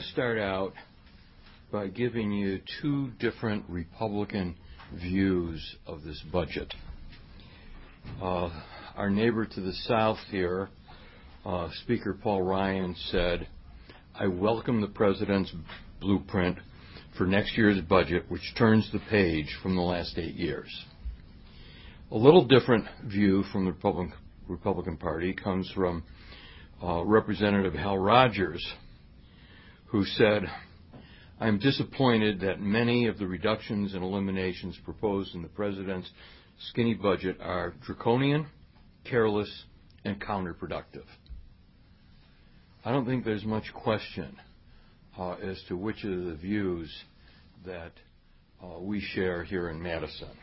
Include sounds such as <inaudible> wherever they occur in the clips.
to start out by giving you two different Republican views of this budget. Uh, our neighbor to the south here, uh, Speaker Paul Ryan, said, I welcome the President's blueprint for next year's budget, which turns the page from the last eight years. A little different view from the Republican, Republican Party comes from uh, Representative Hal Rogers, who said, I am disappointed that many of the reductions and eliminations proposed in the President's skinny budget are draconian, careless, and counterproductive. I don't think there's much question uh, as to which of the views that uh, we share here in Madison.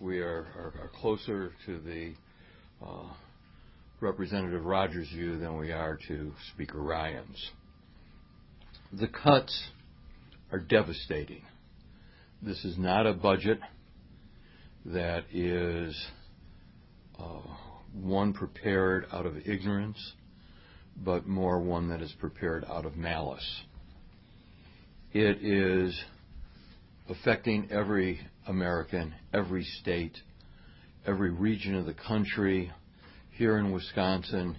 We are, are, are closer to the uh, Representative Rogers' view than we are to Speaker Ryan's. The cuts are devastating. This is not a budget that is uh, one prepared out of ignorance, but more one that is prepared out of malice. It is affecting every American, every state, every region of the country. Here in Wisconsin,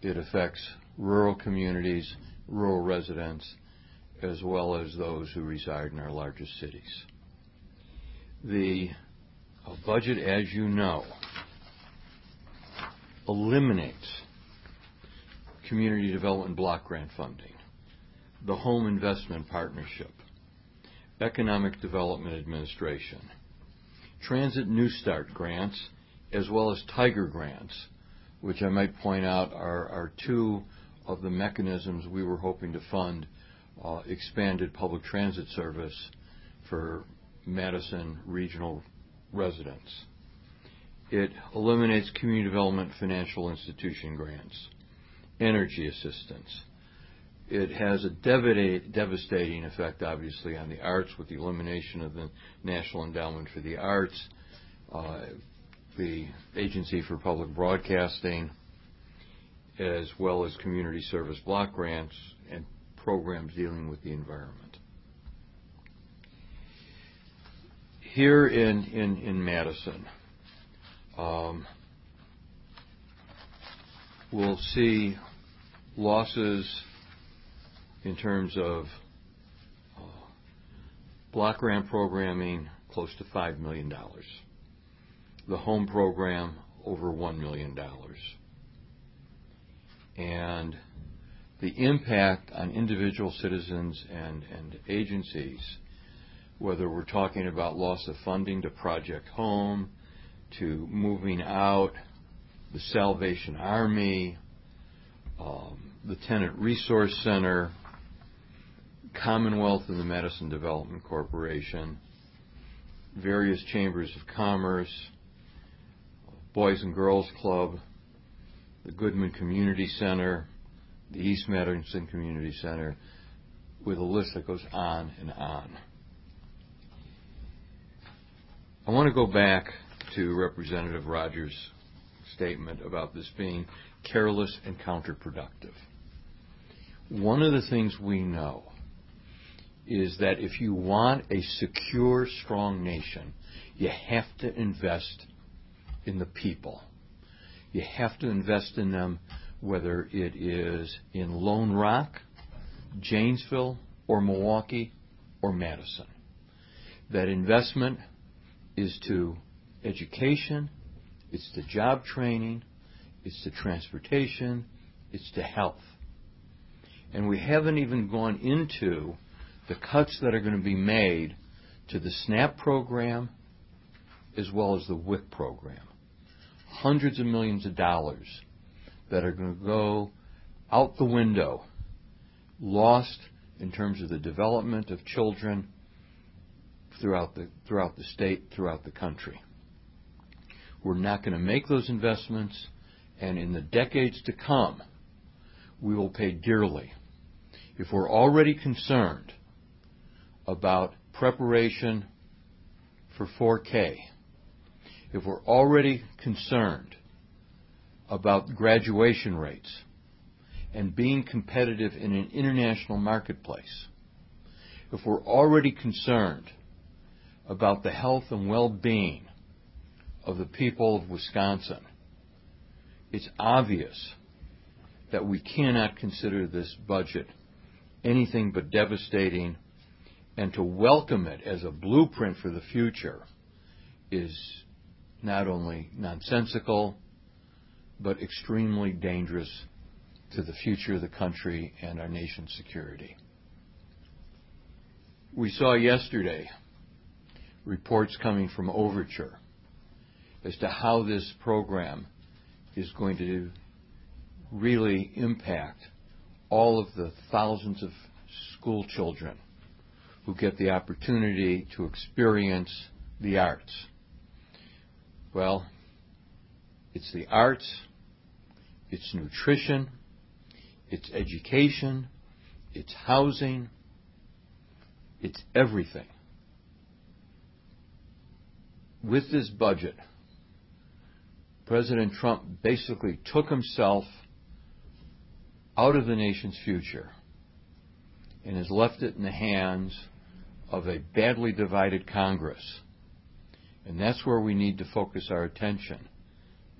it affects rural communities, rural residents, as well as those who reside in our largest cities. The budget, as you know, eliminates community development block grant funding, the Home Investment Partnership, Economic Development Administration, Transit New Start grants, as well as Tiger grants, which I might point out are, two of the mechanisms we were hoping to fund uh, expanded public transit service for Madison regional residents. It eliminates community development financial institution grants, energy assistance. It has a devastating effect, obviously, on the arts with the elimination of the National Endowment for the Arts, uh, the Agency for Public Broadcasting, as well as community service block grants and programs dealing with the environment. Here in, in, in Madison, um, we'll see losses in terms of uh, block grant programming close to $5 million. The home program over $1 million. And the impact on individual citizens and, and agencies, whether we're talking about loss of funding to Project Home, to moving out, the Salvation Army, um, the Tenant Resource Center, Commonwealth and the Madison Development Corporation, various chambers of commerce, Boys and Girls Club, the Goodman Community Center, the East Madison Community Center, with a list that goes on and on. I want to go back to Representative Rogers' statement about this being careless and counterproductive. One of the things we know is that if you want a secure, strong nation, you have to invest in the people. You have to invest in them whether it is in Lone Rock, Janesville, or Milwaukee, or Madison. That investment is to education, it's to job training, it's to transportation, it's to health. And we haven't even gone into the cuts that are going to be made to the SNAP program as well as the WIC program. Hundreds of millions of dollars that are going to go out the window, lost in terms of the development of children throughout the throughout the state, throughout the country. We're not going to make those investments, and in the decades to come, we will pay dearly. If we're already concerned about preparation for 4K, if we're already concerned about graduation rates and being competitive in an international marketplace, if we're already concerned about the health and well-being of the people of Wisconsin, it's obvious that we cannot consider this budget anything but devastating, and to welcome it as a blueprint for the future is not only nonsensical, but extremely dangerous to the future of the country and our nation's security. We saw yesterday reports coming from Overture as to how this program is going to really impact all of the thousands of school children who get the opportunity to experience the arts. Well, it's the arts, it's nutrition, it's education, it's housing, it's everything. With this budget, President Trump basically took himself out of the nation's future and has left it in the hands of a badly divided Congress. And that's where we need to focus our attention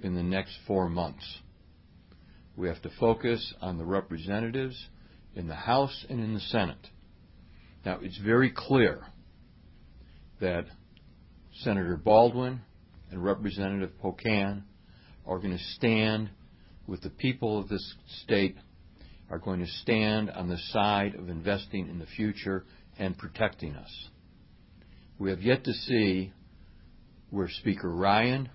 in the next four months. We have to focus on the representatives in the House and in the Senate. Now, it's very clear that Senator Baldwin and Representative Pocan are going to stand with the people of this state are going to stand on the side of investing in the future and protecting us. We have yet to see where Speaker Ryan,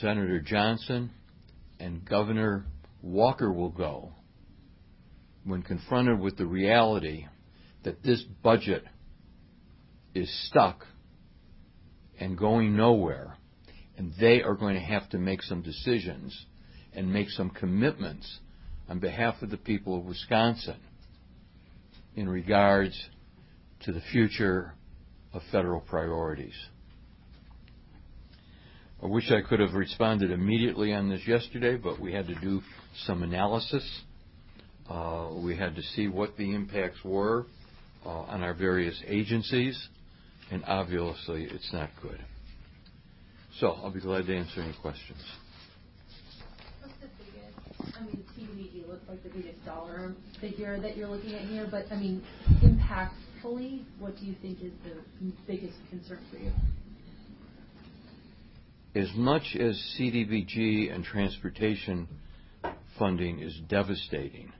Senator Johnson, and Governor Walker will go when confronted with the reality that this budget is stuck and going nowhere, and they are going to have to make some decisions and make some commitments on behalf of the people of Wisconsin in regards to the future of federal priorities. I wish I could have responded immediately on this yesterday, but we had to do some analysis. Uh, we had to see what the impacts were uh, on our various agencies, and obviously it's not good. So I'll be glad to answer any questions. I mean, CDBG looks like the biggest dollar figure that you're looking at here, but I mean, impactfully, what do you think is the biggest concern for you? As much as CDBG and transportation funding is devastating,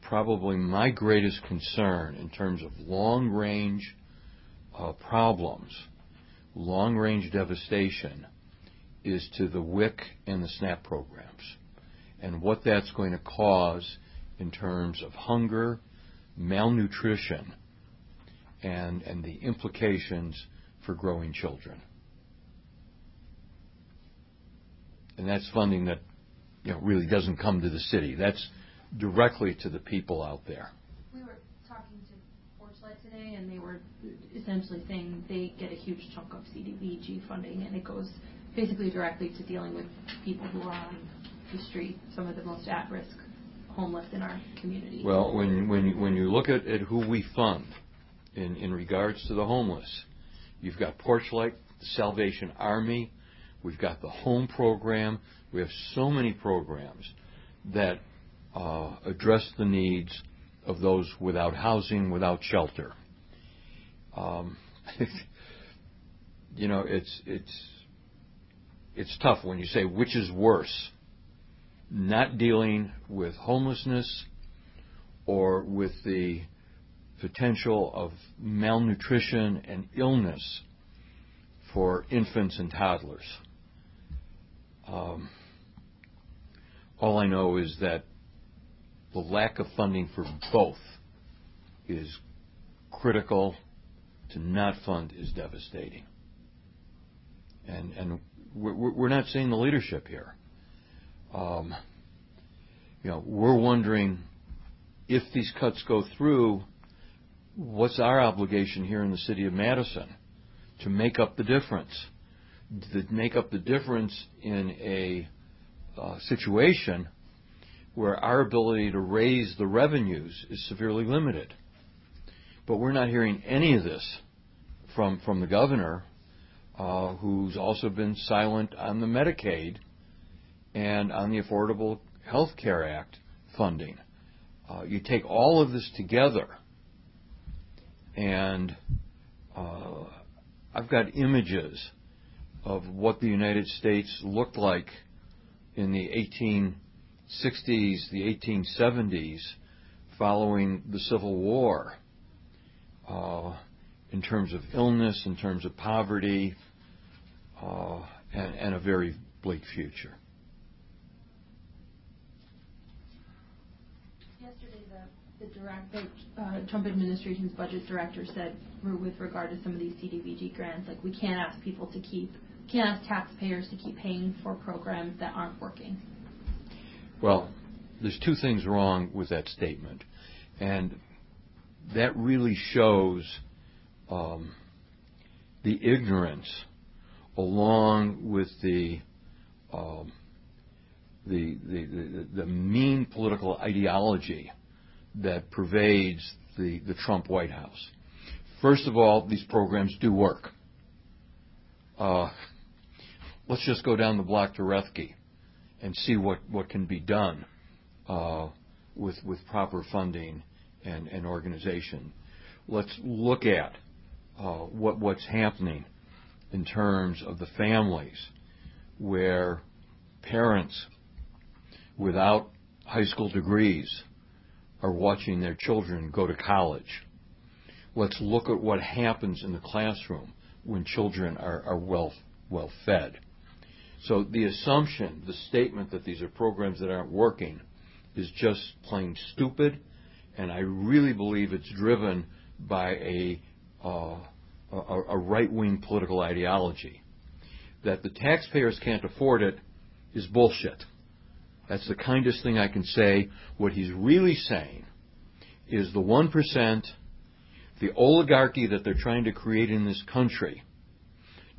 probably my greatest concern in terms of long-range uh, problems, long-range devastation, is to the WIC and the SNAP programs and what that's going to cause in terms of hunger, malnutrition, and, and the implications for growing children. And that's funding that you know, really doesn't come to the city. That's directly to the people out there. We were talking to Porchlight today, and they were essentially saying they get a huge chunk of CDBG funding, and it goes basically directly to dealing with people who are on the street, some of the most at-risk homeless in our community. Well, when when when you look at, at who we fund in in regards to the homeless, you've got Porchlight, the Salvation Army, we've got the Home Program. We have so many programs that uh, address the needs of those without housing, without shelter. Um, <laughs> you know, it's it's it's tough when you say which is worse not dealing with homelessness or with the potential of malnutrition and illness for infants and toddlers. Um, all I know is that the lack of funding for both is critical. To not fund is devastating. And, and we're, we're not seeing the leadership here. Um, you know, we're wondering if these cuts go through, what's our obligation here in the city of Madison to make up the difference? To make up the difference in a uh, situation where our ability to raise the revenues is severely limited. But we're not hearing any of this from from the governor, uh, who's also been silent on the Medicaid and on the Affordable Health Care Act funding. Uh, you take all of this together, and uh, I've got images of what the United States looked like in the 1860s, the 1870s, following the Civil War, uh, in terms of illness, in terms of poverty, uh, and, and a very bleak future. The uh, Trump administration's budget director said with regard to some of these CDBG grants, like we can't ask people to keep, can't ask taxpayers to keep paying for programs that aren't working. Well, there's two things wrong with that statement, and that really shows um, the ignorance along with the um, the, the, the, the mean political ideology that pervades the, the Trump White House. First of all, these programs do work. Uh, let's just go down the block to Rethke and see what, what can be done uh, with, with proper funding and, and organization. Let's look at uh, what, what's happening in terms of the families where parents without high school degrees are watching their children go to college. Let's look at what happens in the classroom when children are, are well, well fed. So the assumption, the statement that these are programs that aren't working is just plain stupid, and I really believe it's driven by a, uh, a, a right-wing political ideology. That the taxpayers can't afford it is bullshit. That's the kindest thing I can say. What he's really saying is the 1%, the oligarchy that they're trying to create in this country,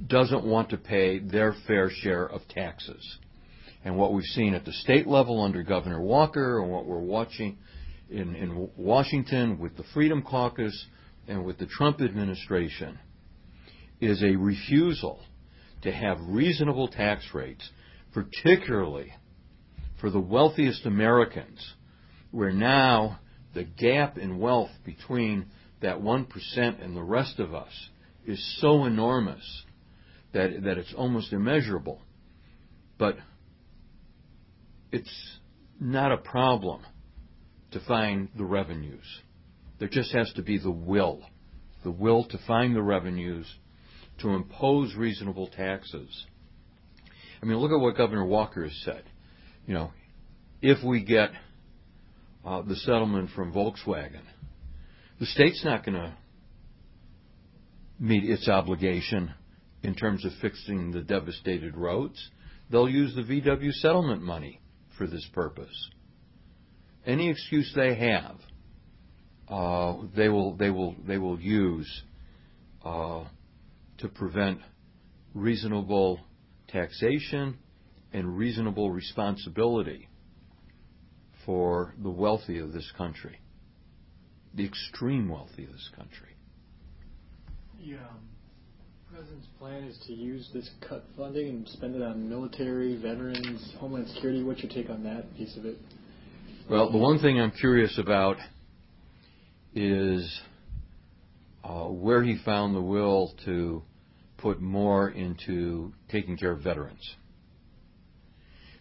doesn't want to pay their fair share of taxes. And what we've seen at the state level under Governor Walker and what we're watching in, in Washington with the Freedom Caucus and with the Trump administration is a refusal to have reasonable tax rates, particularly for the wealthiest Americans, where now the gap in wealth between that 1% and the rest of us is so enormous that, that it's almost immeasurable. But it's not a problem to find the revenues. There just has to be the will. The will to find the revenues, to impose reasonable taxes. I mean, look at what Governor Walker has said you know, if we get uh, the settlement from Volkswagen, the state's not going to meet its obligation in terms of fixing the devastated roads. They'll use the VW settlement money for this purpose. Any excuse they have, uh, they will they will they will use uh, to prevent reasonable taxation and reasonable responsibility for the wealthy of this country, the extreme wealthy of this country. The um, president's plan is to use this cut funding and spend it on military, veterans, homeland security. What's your take on that piece of it? Well, the one thing I'm curious about is uh, where he found the will to put more into taking care of veterans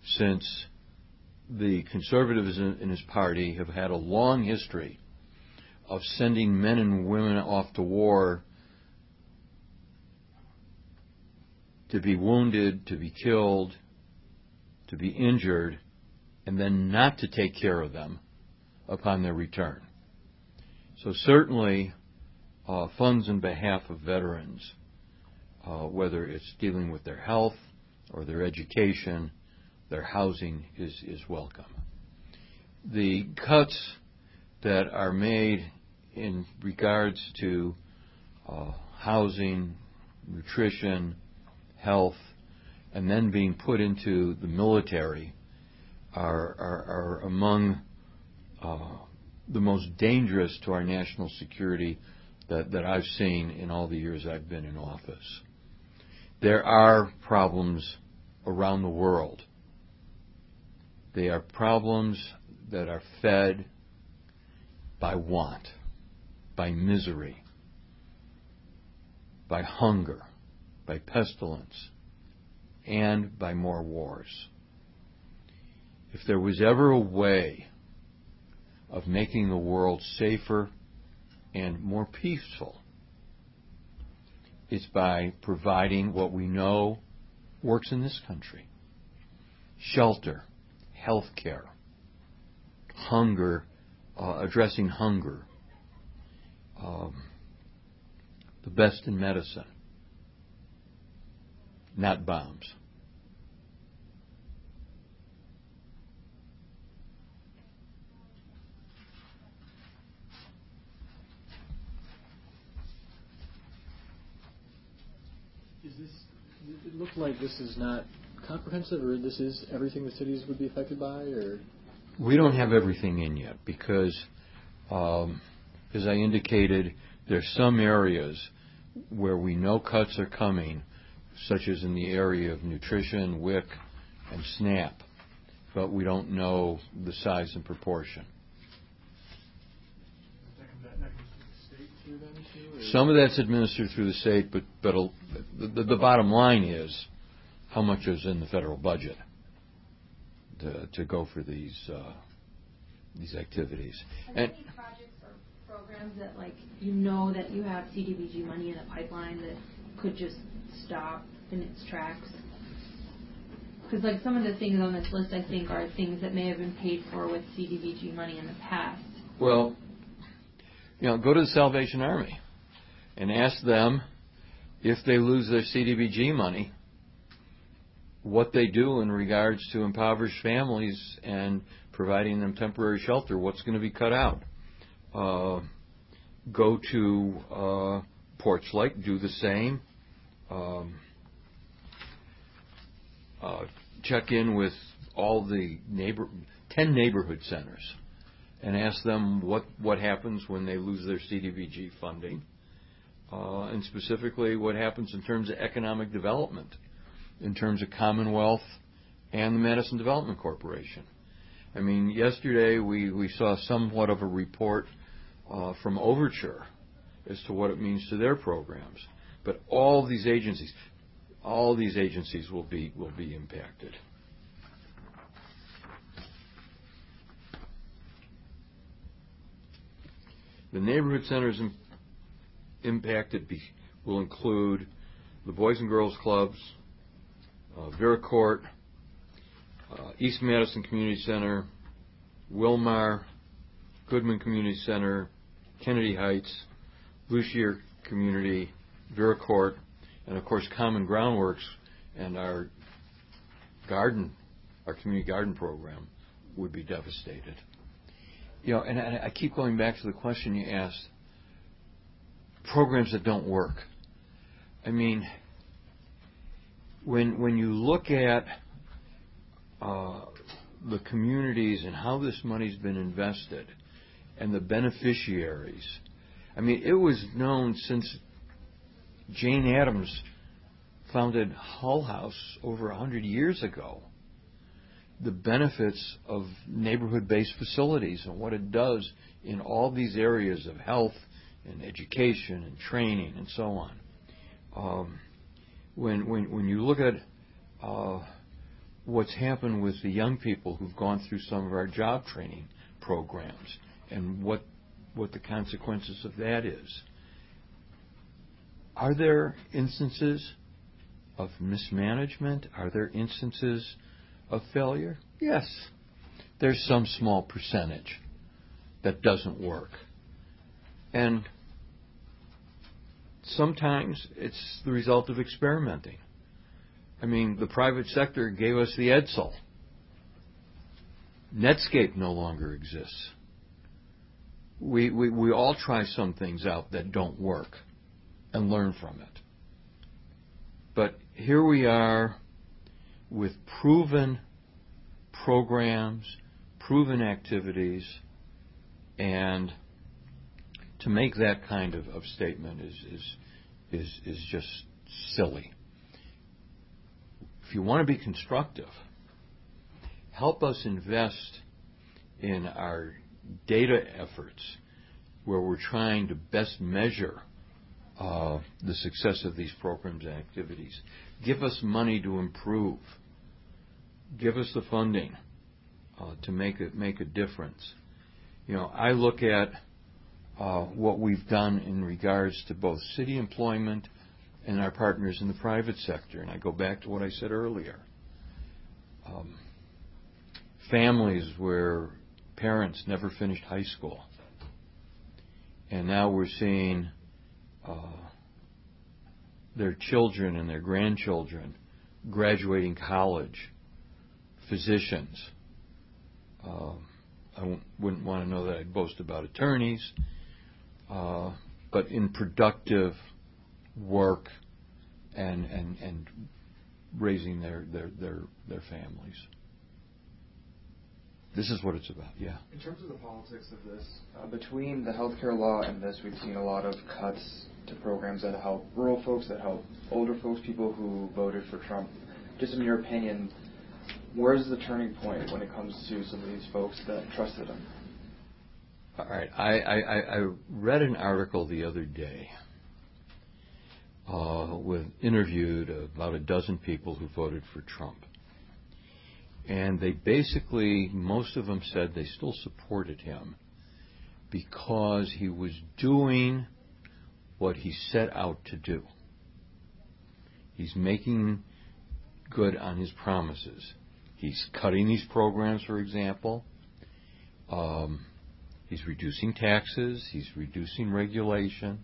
since the conservatives in his party have had a long history of sending men and women off to war to be wounded, to be killed, to be injured, and then not to take care of them upon their return. So certainly, uh, funds in behalf of veterans, uh, whether it's dealing with their health or their education, their housing is, is welcome. The cuts that are made in regards to uh, housing, nutrition, health, and then being put into the military are, are, are among uh, the most dangerous to our national security that, that I've seen in all the years I've been in office. There are problems around the world. They are problems that are fed by want, by misery, by hunger, by pestilence, and by more wars. If there was ever a way of making the world safer and more peaceful, it's by providing what we know works in this country shelter, health care, hunger, uh, addressing hunger, um, the best in medicine, not bombs. Is this? It looked like this is not comprehensive, or this is everything the cities would be affected by, or We don't have everything in yet because, um, as I indicated, there's some areas where we know cuts are coming, such as in the area of nutrition, WIC, and SNAP, but we don't know the size and proportion. that comes that comes from the state too, then too? Or? Some of that's administered through the state, but but the, the, the bottom line is how much is in the federal budget to to go for these uh, these activities. Are And any projects or programs that, like, you know that you have CDBG money in a pipeline that could just stop in its tracks? Because, like, some of the things on this list, I think, are things that may have been paid for with CDBG money in the past. well, you know, go to the Salvation Army and ask them if they lose their CDBG money, what they do in regards to impoverished families and providing them temporary shelter. What's going to be cut out? Uh, go to uh, Porch do the same. Um, uh, check in with all the neighbor, ten neighborhood centers, and ask them what what happens when they lose their CDBG funding, uh, and specifically what happens in terms of economic development, in terms of Commonwealth and the Madison Development Corporation. I mean, yesterday we, we saw somewhat of a report uh, from Overture as to what it means to their programs. But all these agencies, all these agencies will be will be impacted. The neighborhood centers im- impacted will include the Boys and Girls Clubs, uh, Vera Court, uh, East Madison Community Center, Wil-Mar, Goodman Community Center, Kennedy Heights, Lussier Community, Vera Court, and of course Common Groundworks and our garden, our community garden program would be devastated. You know, and I, I keep going back to the question you asked. Programs that don't work. I mean, when when you look at uh, the communities and how this money's been invested and the beneficiaries, I mean, it was known since Jane Addams founded Hull House over a hundred years ago. The benefits of neighborhood-based facilities and what it does in all these areas of health and education and training and so on. Um, when when when you look at uh, what's happened with the young people who've gone through some of our job training programs and what what the consequences of that is. Are there instances of mismanagement? Are there instances of failure? Yes. There's some small percentage that doesn't work. And sometimes it's the result of experimenting. I mean, the private sector gave us the Edsel. Netscape no longer exists. We, we, we all try some things out that don't work and learn from it. But here we are with proven, programs, proven activities, and to make that kind of, of statement is, is, is, is just silly. If you want to be constructive, help us invest in our data efforts where we're trying to best measure uh, the success of these programs and activities. Give us money to improve. Give us the funding uh, to make it make a difference. You know, I look at what we've done in regards to both city employment and our partners in the private sector, and I go back to what I said earlier. Um, families where parents never finished high school, and now we're seeing uh, their children and their grandchildren graduating college, physicians. Uh, I w- wouldn't want to know that I'd boast about attorneys, uh, but in productive work and and and raising their their their their families. This is what it's about. Yeah. In terms of the politics of this, uh, between the healthcare law and this, we've seen a lot of cuts to programs that help rural folks, that help older folks, people who voted for Trump. Just in your opinion, where's the turning point when it comes to some of these folks that trusted him? All right. I, I, I read an article the other day uh, with interviewed about a dozen people who voted for Trump. And they basically, most of them said they still supported him because he was doing what he set out to do. He's making good on his promises. He's cutting these programs, for example. Um, he's reducing taxes. He's reducing regulation.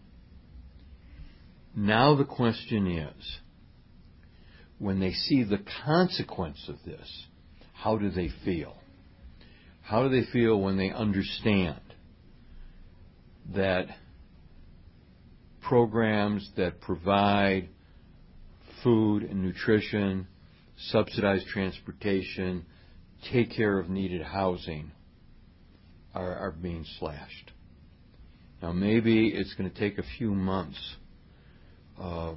Now the question is, when they see the consequence of this, how do they feel? How do they feel when they understand that programs that provide food and nutrition, subsidized transportation, take care of needed housing are, are being slashed? Now, maybe it's going to take a few months uh,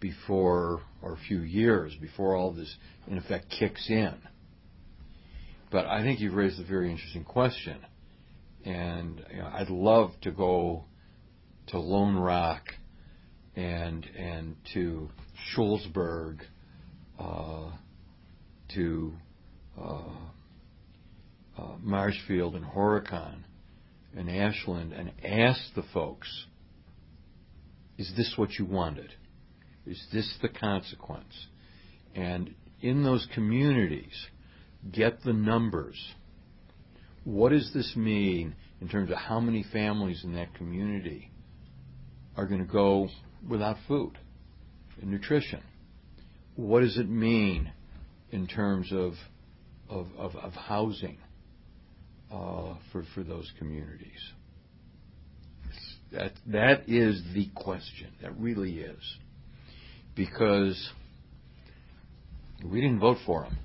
before, or a few years before all this, in effect, kicks in. But I think you've raised a very interesting question, and you know, I'd love to go to Lone Rock and and to Shullsburg, uh, to uh, uh, Marshfield and Horicon and Ashland and ask the folks, is this what you wanted? Is this the consequence? And in those communities, get the numbers. What does this mean in terms of how many families in that community are going to go without food and nutrition? What does it mean in terms of of, of, of housing Uh, for for those communities? That that is the question. That really is, because we didn't vote for them.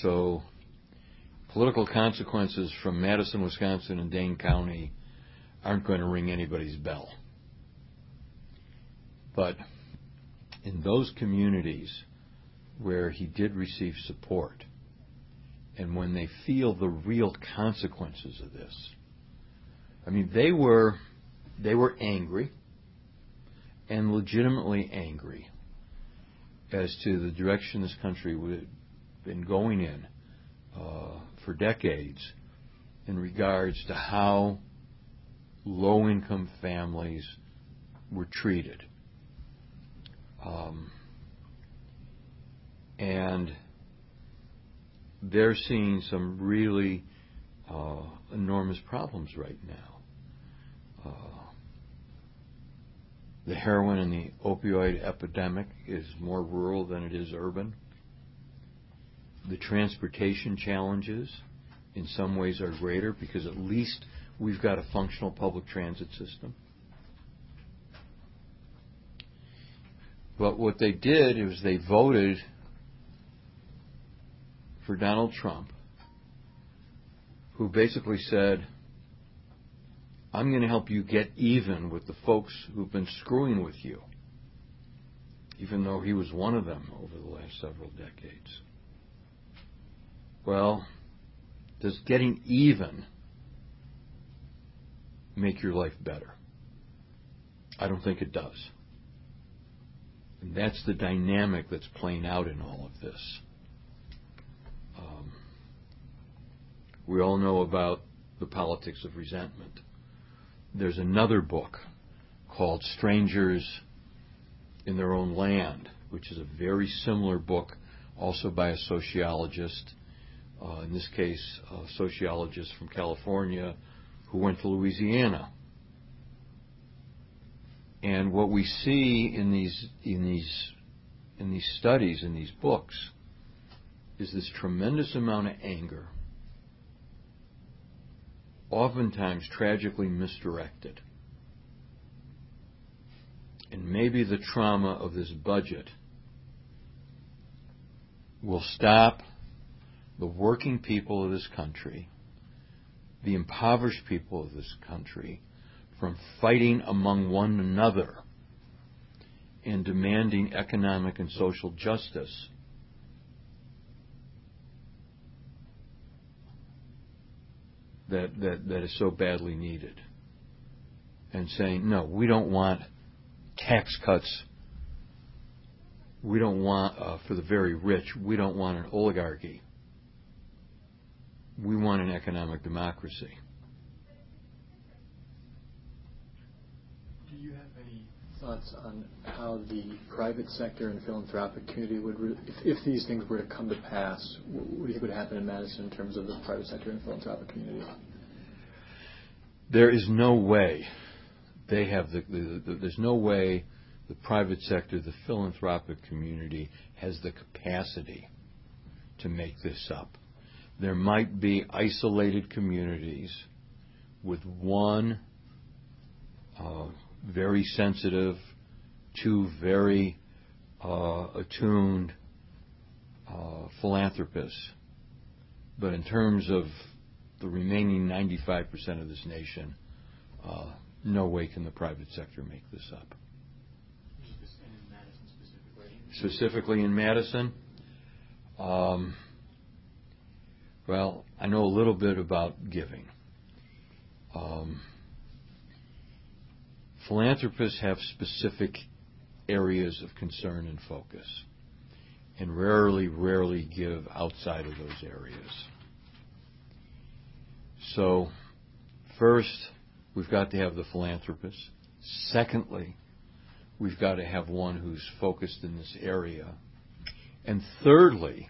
So political consequences from Madison, Wisconsin and Dane County aren't going to ring anybody's bell. But in those communities where he did receive support, and when they feel the real consequences of this, I mean, they were they were angry and legitimately angry as to the direction this country would been going in uh, for decades in regards to how low income families were treated. Um, and they're seeing some really uh, enormous problems right now. Uh, the heroin and the opioid epidemic is more rural than it is urban the transportation challenges in some ways are greater because at least we've got a functional public transit system. But what they did is they voted for Donald Trump, who basically said, I'm going to help you get even with the folks who've been screwing with you, even though he was one of them over the last several decades. Well, does getting even make your life better? I don't think it does. And that's the dynamic that's playing out in all of this. Um, we all know about the politics of resentment. There's another book called Strangers in Their Own Land, which is a very similar book, also by a sociologist, uh, in this case, a sociologist from California who went to Louisiana. And what we see in these in these in these studies in these books is this tremendous amount of anger, oftentimes tragically misdirected. And maybe the trauma of this budget will stop the working people of this country, the impoverished people of this country, from fighting among one another and demanding economic and social justice. That, that, that is so badly needed. And saying, no, we don't want tax cuts. We don't want, uh, for the very rich, we don't want an oligarchy. We want an economic democracy. Do you have thoughts on how the private sector and philanthropic community would, re- if, if these things were to come to pass, what do you think would happen in Madison in terms of the private sector and philanthropic community? There is no way they have the, the, the, there's no way the private sector, the philanthropic community has the capacity to make this up. There might be isolated communities with one uh, very sensitive, two very uh, attuned uh, philanthropists. But in terms of the remaining 95% of this nation, uh, no way can the private sector make this up. Specifically in Madison, um, well, I know a little bit about giving. Um, philanthropists have specific areas of concern and focus, and rarely, rarely give outside of those areas. So, first, we've got to have the philanthropist. Secondly, we've got to have one who's focused in this area. And thirdly,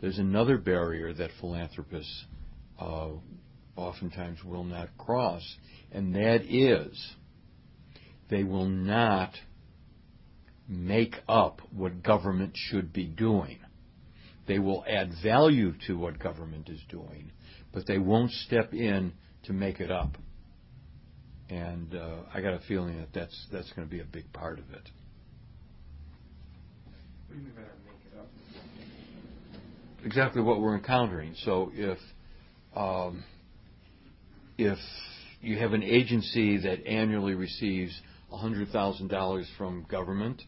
there's another barrier that philanthropists uh, oftentimes will not cross, and that is they will not make up what government should be doing. They will add value to what government is doing, but they won't step in to make it up. And uh, I got a feeling that that's that's going to be a big part of it. What do you mean by make it up? Exactly what we're encountering. So if um, if you have an agency that annually receives $100,000 from government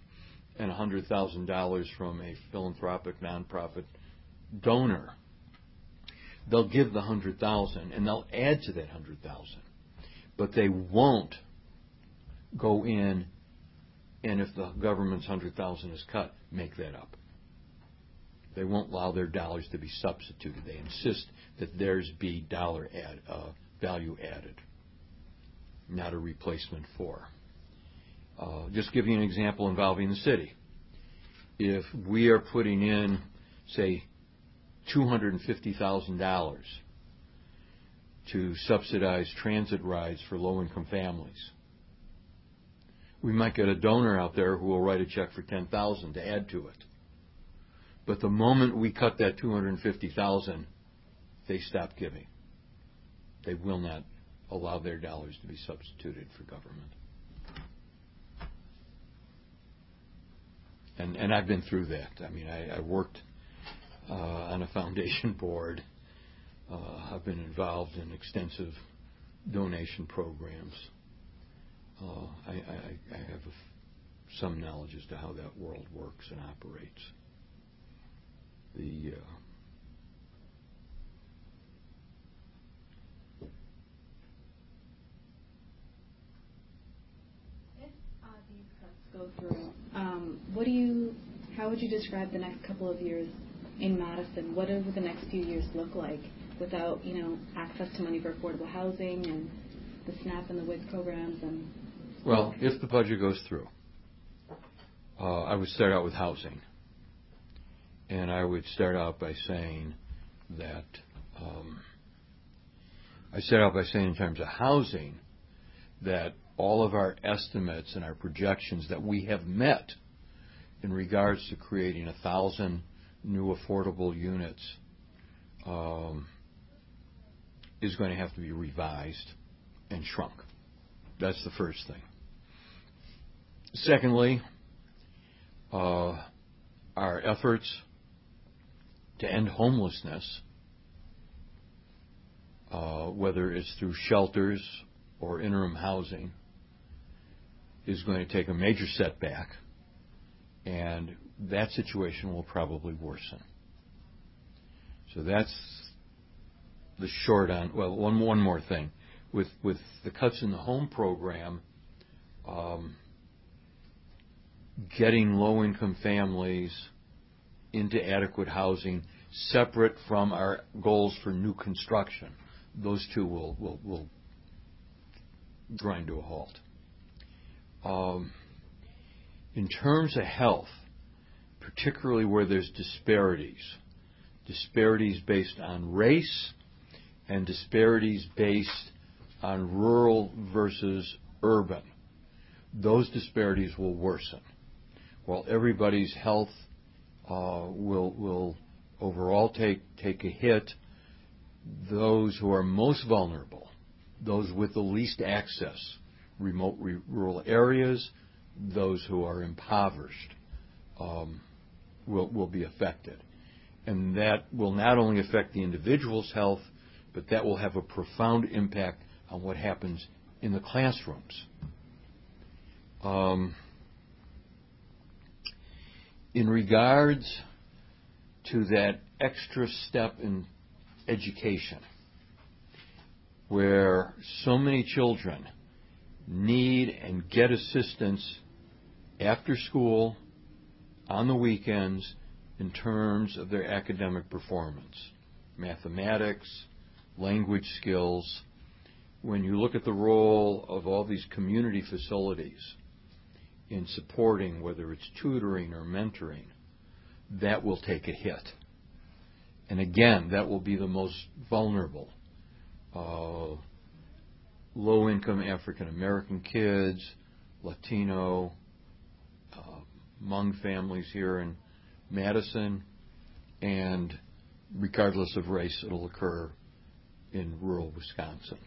and $100,000 from a philanthropic nonprofit donor, they'll give the 100,000 and they'll add to that 100,000. But they won't go in and if the government's 100,000 is cut, make that up. They won't allow their dollars to be substituted. They insist that theirs be dollar add, uh, value added, not a replacement for. Uh, just give you an example involving the city. If we are putting in, say, $250,000 to subsidize transit rides for low-income families, we might get a donor out there who will write a check for 10000 to add to it. But the moment we cut that 250,000, they stop giving. They will not allow their dollars to be substituted for government. And and I've been through that. I mean, I, I worked uh, on a foundation <laughs> board. Uh, I've been involved in extensive donation programs. Uh, I, I, I have some knowledge as to how that world works and operates. The uh, uh, go through, what do you, how would you describe the next couple of years in Madison? What do the next few years look like without, you know, access to money for affordable housing and the SNAP and the WIC programs and? Well, if the budget goes through, uh, I would start out with housing. And I would start out by saying that um, I start out by saying in terms of housing that all of our estimates and our projections that we have met in regards to creating a thousand new affordable units um, is going to have to be revised and shrunk. That's the first thing. Secondly, uh, our efforts to end homelessness, uh, whether it's through shelters or interim housing, is going to take a major setback, and that situation will probably worsen. So that's the short on. Well, one one more thing. With with the cuts in the home program, um, getting low-income families into adequate housing separate from our goals for new construction. Those two will grind to a halt. Um, in terms of health, particularly where there's disparities disparities based on race and disparities based on rural versus urban, those disparities will worsen. While everybody's health uh, will overall take, take a hit, those who are most vulnerable, those with the least access, remote rural areas, those who are impoverished, um, will be affected. And that will not only affect the individual's health, but that will have a profound impact on what happens in the classrooms. Um, in regards to that extra step in education, where so many children need and get assistance after school, on the weekends, in terms of their academic performance, mathematics, language skills. When you look at the role of all these community facilities in supporting, whether it's tutoring or mentoring, that will take a hit. And again, that will be the most vulnerable. Uh, low income African American kids, Latino, uh, Hmong families here in Madison, and regardless of race, it'll occur in rural Wisconsin.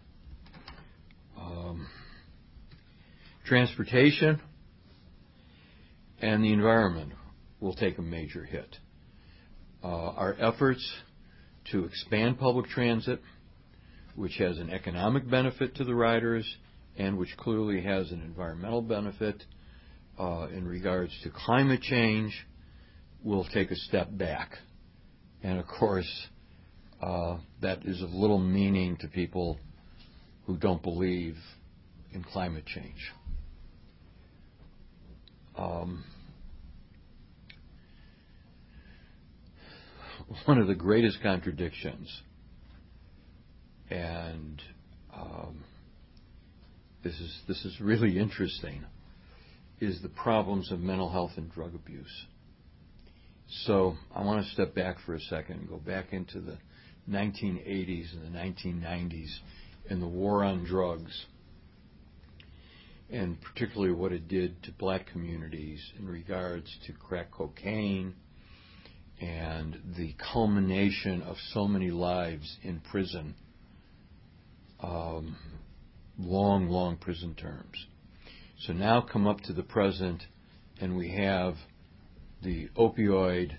Um, transportation and the environment will take a major hit. Uh, our efforts to expand public transit, which has an economic benefit to the riders and which clearly has an environmental benefit uh, in regards to climate change, will take a step back. And of course, uh, that is of little meaning to people who don't believe in climate change. Um, one of the greatest contradictions, and um, this is this is really interesting, is the problems of mental health and drug abuse. So I want to step back for a second and go back into the 1980s and the 1990s and the war on drugs and particularly what it did to black communities in regards to crack cocaine and the culmination of so many lives in prison, um, long, long prison terms. So now come up to the present, and we have the opioid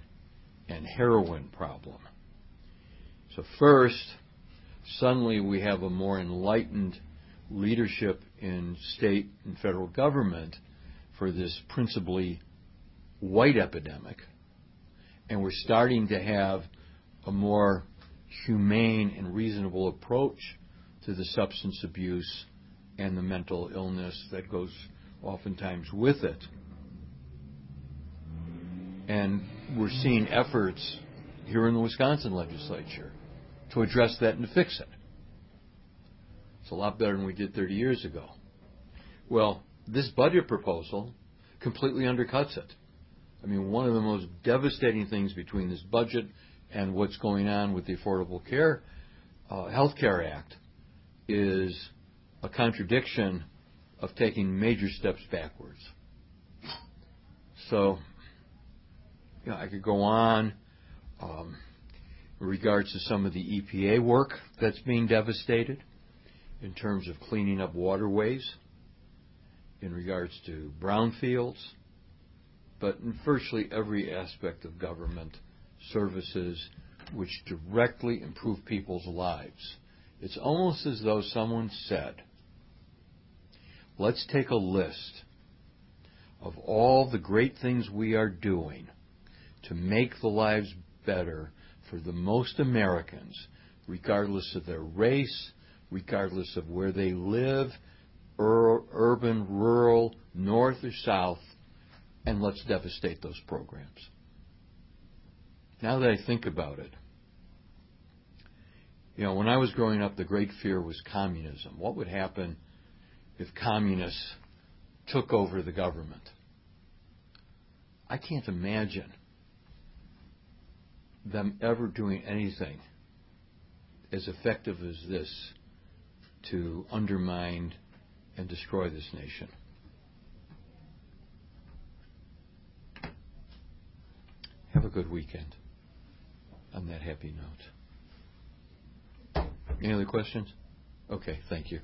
and heroin problem. So first, suddenly we have a more enlightened leadership in state and federal government for this principally white epidemic, and we're starting to have a more humane and reasonable approach to the substance abuse and the mental illness that goes oftentimes with it. And we're seeing efforts here in the Wisconsin legislature to address that and to fix it. It's a lot better than we did 30 years ago. Well, this budget proposal completely undercuts it. I mean, one of the most devastating things between this budget and what's going on with the Affordable Care uh, Health Care Act is a contradiction of taking major steps backwards. So, you know, I could go on um, in regards to some of the EPA work that's being devastated in terms of cleaning up waterways, in regards to brownfields, but in virtually every aspect of government services which directly improve people's lives. It's almost as though someone said, let's take a list of all the great things we are doing to make the lives better for the most Americans, regardless of their race, regardless of where they live, ur- urban, rural, north or south, and let's devastate those programs. Now that I think about it, you know, when I was growing up, the great fear was communism. What would happen if communists took over the government? I can't imagine them ever doing anything as effective as this to undermine and destroy this nation. Have a good weekend on that happy note. Any other questions? Okay, thank you.